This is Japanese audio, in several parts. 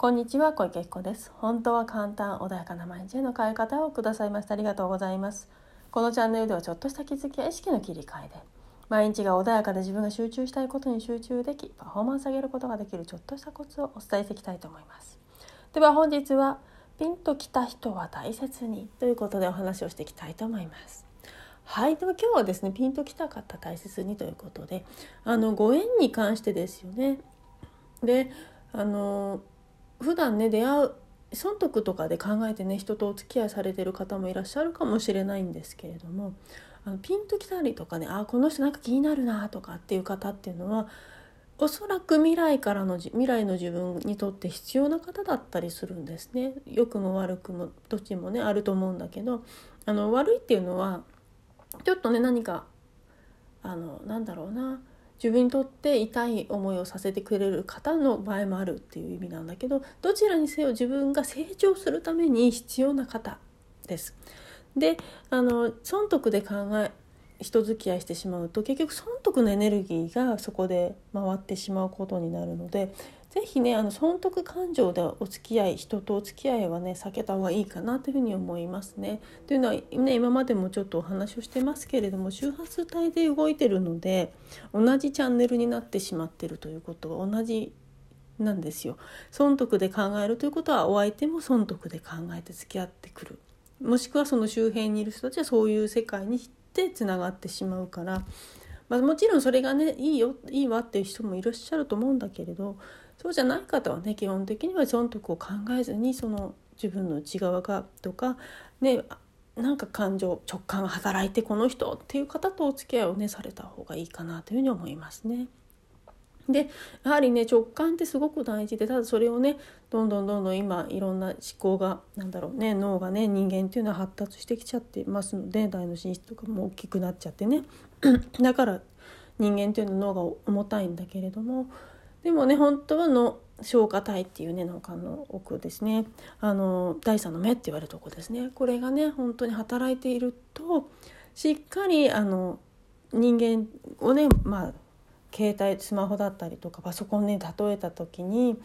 こんにちは小池子です。本当は簡単穏やかな毎日への変え方をくださいましてありがとうございます。このチャンネルではちょっとした気づきや意識の切り替えで毎日が穏やかで自分が集中したいことに集中できパフォーマンス上げることができるちょっとしたコツをお伝えしていきたいと思います。では本日はピンときた人は大切にということでお話をしていきたいと思います。はいでは今日はですねピンときたかった大切にということであのご縁に関してですよね。であの普段ね出会う損得とかで考えてね人とお付き合いされてる方もいらっしゃるかもしれないんですけれどもあのピンときたりとかねあこの人なんか気になるなとかっていう方っていうのはおそらく未来からの未来の自分にとって必要な方だったりするんですね。良くも悪くもどっちもねあると思うんだけどあの悪いっていうのはちょっとね何かあのなんだろうな自分にとって痛い思いをさせてくれる方の場合もあるっていう意味なんだけどどちらにせよ自分が成長するために必要な方です。であの損得で考え人付き合いしてしまうと結局損得のエネルギーがそこで回ってしまうことになるので是非ねあの損得感情でお付き合い人とお付き合いはね避けた方がいいかなというふうに思いますね。というのはね今までもちょっとお話をしてますけれども周波数帯で動いてるので同じチャンネルになってしまってるということが同じなんですよ。損得で考えるということはお相手も損得で考えて付き合ってくる。もしくはその周辺にいる人たちはそういう世界にしてつながってしまうから、まあ、もちろんそれがねいいよいいわっていう人もいらっしゃると思うんだけれどそうじゃない方はね基本的には損得を考えずにその自分の内側がとかねなんか感情直感が働いてこの人っていう方とお付き合いをねされた方がいいかなというふうに思いますね。でやはりね直感ってすごく大事でただそれをねどんどんどんどん今いろんな思考がなんだろうね脳がね人間っていうのは発達してきちゃってますので大脳進出とかも大きくなっちゃってねだから人間っていうのは脳が重たいんだけれどもでもね本当はの消化体っていうね脳幹の奥ですねあの第三の目って言われるとこですねこれがね本当に働いているとしっかりあの人間をねまあ携帯スマホだったりとかパソコンに例えた時に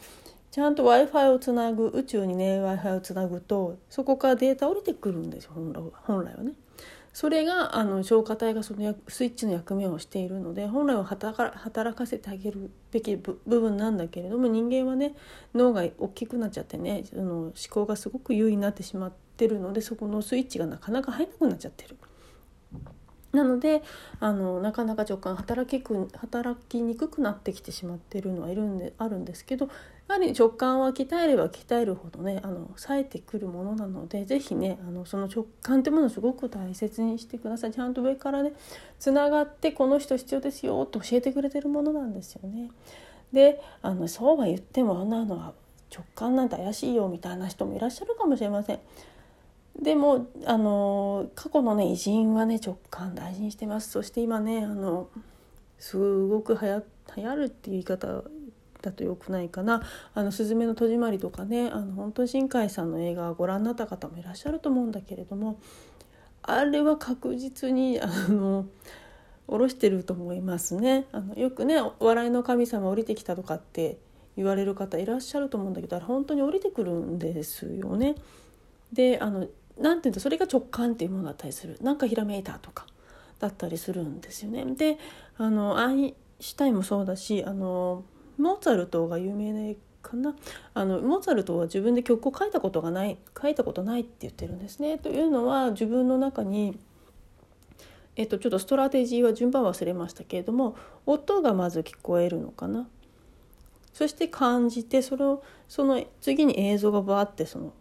ちゃんと w i f i をつなぐ宇宙にね w i f i をつなぐとそこからデータ降りてくるんですよ本来はね。それがあの消化体がそのスイッチの役目をしているので本来は働かせてあげるべき部分なんだけれども人間はね脳が大きくなっちゃってねその思考がすごく優位になってしまってるのでそこのスイッチがなかなか入らなくなっちゃってる。なのであのなかなか直感働きく働きにくくなってきてしまってるのはいるんであるんですけどやはり直感は鍛えれば鍛えるほどねあの冴えてくるものなので是非ねあのその直感ってものをすごく大切にしてくださいちゃんと上からねつながってこの人必要ですよと教えてくれてるものなんですよね。であのそうは言ってもあんなのは直感なんて怪しいよみたいな人もいらっしゃるかもしれません。でもあの過去のね偉人はね直感大事にしてますそして今ねあのすごくはや流行るっていう言い方だとよくないかな「あのすずめの戸締まり」とかねあの本当に新海さんの映画をご覧になった方もいらっしゃると思うんだけれどもあれは確実にあの下ろしてると思いますねあのよくね「お笑いの神様降りてきた」とかって言われる方いらっしゃると思うんだけどあれ本当に降りてくるんですよね。であのなんていうとそれが直感っていうものだったりするなんかひらめいたとかだったりするんですよね。であのアインシュタインもそうだしあのモーツァルトが有名なかな？あのモーツァルトは自分で曲を書いたことがない書いたことないって言ってるんですね。というのは自分の中にえっと、ちょっとストラテジーは順番忘れましたけれども音がまず聞こえるのかな？そして感じてそれをその次に映像がバーってその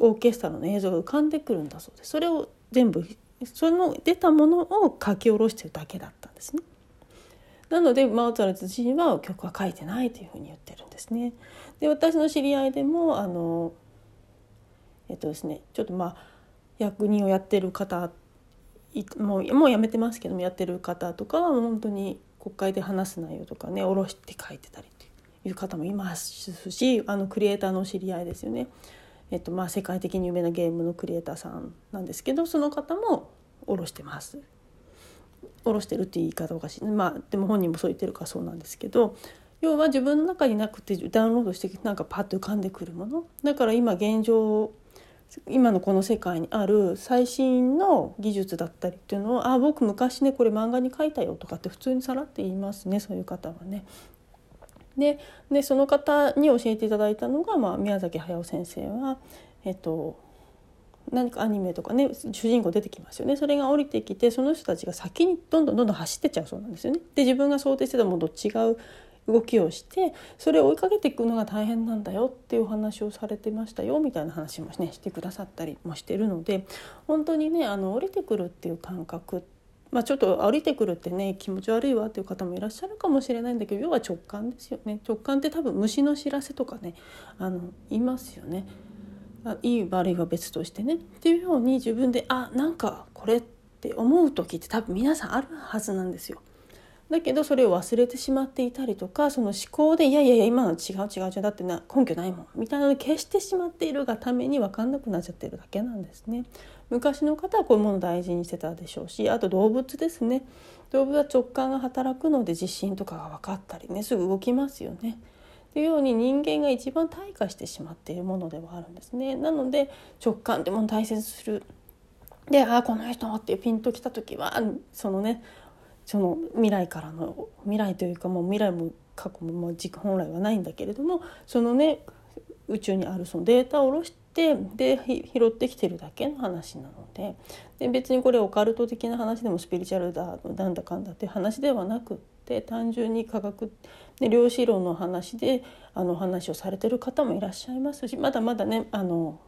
オーケストラの映像が浮かんでくるんだそうでそれを全部その出たものを書き下ろしてるだけだったんですね。なのでマーツァルト自身は曲は書いてないというふうに言ってるんですね。で私の知り合いでもあのえっとですねちょっとまあ役人をやってる方もうもうやめてますけどもやってる方とかは本当に国会で話す内容とかね下ろして書いてたりという方もいますしあのクリエイターの知り合いですよね。えっとまあ、世界的に有名なゲームのクリエイターさんなんですけどその方も下ろしてます。下ろしてるって言い方おかしい、まあ、でも本人もそう言ってるからそうなんですけど要は自分の中になくてダウンロードしてなんかパッと浮かんでくるものだから今現状今のこの世界にある最新の技術だったりっていうのを「あ僕昔ねこれ漫画に書いたよ」とかって普通にさらって言いますねそういう方はね。ででその方に教えていただいたのが、まあ、宮崎駿先生は、えっと、何かアニメとかね主人公出てきますよね。それが降りてきてその人たちが先にどんどんどんどん走ってちゃうそうなんですよね。で自分が想定してたものと違う動きをしてそれを追いかけていくのが大変なんだよっていうお話をされてましたよみたいな話もねしてくださったりもしてるので本当にねあの降りてくるっていう感覚まあ、ちょっと降りてくるってね気持ち悪いわっていう方もいらっしゃるかもしれないんだけど要は直感ですよね。直感って多分虫の知らせとかねあのいますよね。いい悪いは別としてねっていうように自分であなんかこれって思う時って多分皆さんあるはずなんですよ。だけどそれを忘れてしまっていたりとかその思考でいやいやいや今の違う違う違うだってな根拠ないもんみたいなの消してしまっているがために分かんなくなっちゃってるだけなんですね。昔の方はこういうものを大事にしてたでしょうしあと動物ですね動物は直感が働くので地震とかが分かったりねすぐ動きますよね。というように人間が一番退化してしまっているものではあるんですね。なので直感っても大切するでああこの人ってピンときた時はそのねその未来からの未来というかもう未来も過去ももう軸本来はないんだけれどもそのね宇宙にあるそのデータを下ろしてで拾ってきてるだけの話なのでで別にこれオカルト的な話でもスピリチュアルだなんだかんだっていう話ではなくって単純に科学で量子論の話であの話をされてる方もいらっしゃいますしまだまだねあの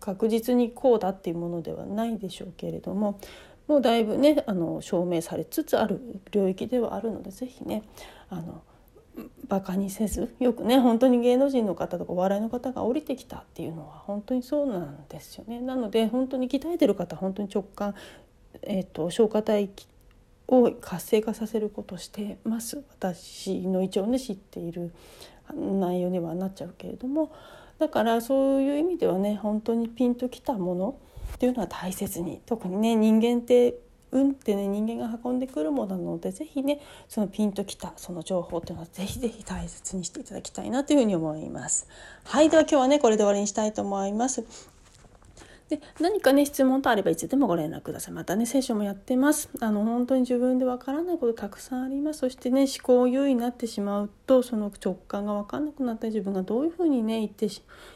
確実にこうだっていうものではないでしょうけれどももうだいぶねあの証明されつつある領域ではあるので是非ねあのバカにせずよくね本当に芸能人の方とかお笑いの方が降りてきたっていうのは本当にそうなんですよね。なので本当に鍛えてる方本当に直感、えーと、消化体を活性化させることしてます私の一応ね知っている内容にはなっちゃうけれどもだからそういう意味ではね本当にピンときたものっていうのは大切に特にね人間って運ってね人間が運んでくるものなので是非ねそのピンときたその情報っていうのは是非是非大切にしていただきたいなというふうに思います。はいでは今日はねこれで終わりにしたいと思います。で何かね質問とあればいつでもご連絡ください。またね聖書もやってます。あの本当に自分でわからないことたくさんあります。そしてね思考優位になってしまうとその直感が分かんなくなったり自分がどういうふうにね言って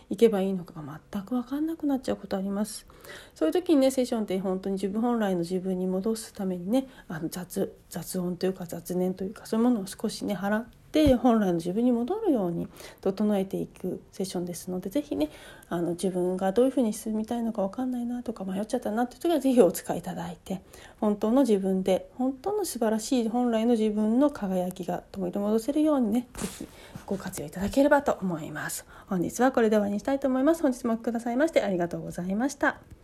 いけばいいのかが全く分かんなくなっちゃうことあります。そういう時にねセッションって本当に自分本来の自分に戻すためにねあの雑雑音というか雑念というかそういうものを少しね払ってで本来の自分に戻るように整えていくセッションですので是非ねあの自分がどういうふうに進みたいのか分かんないなとか迷っちゃったなっていう時は是非お使いいただいて本当の自分で本当の素晴らしい本来の自分の輝きが取り戻せるようにね是非ご活用いただければと思います。本日はこれで終わりにしたいと思います。本日もお聴きくださいましてありがとうございました。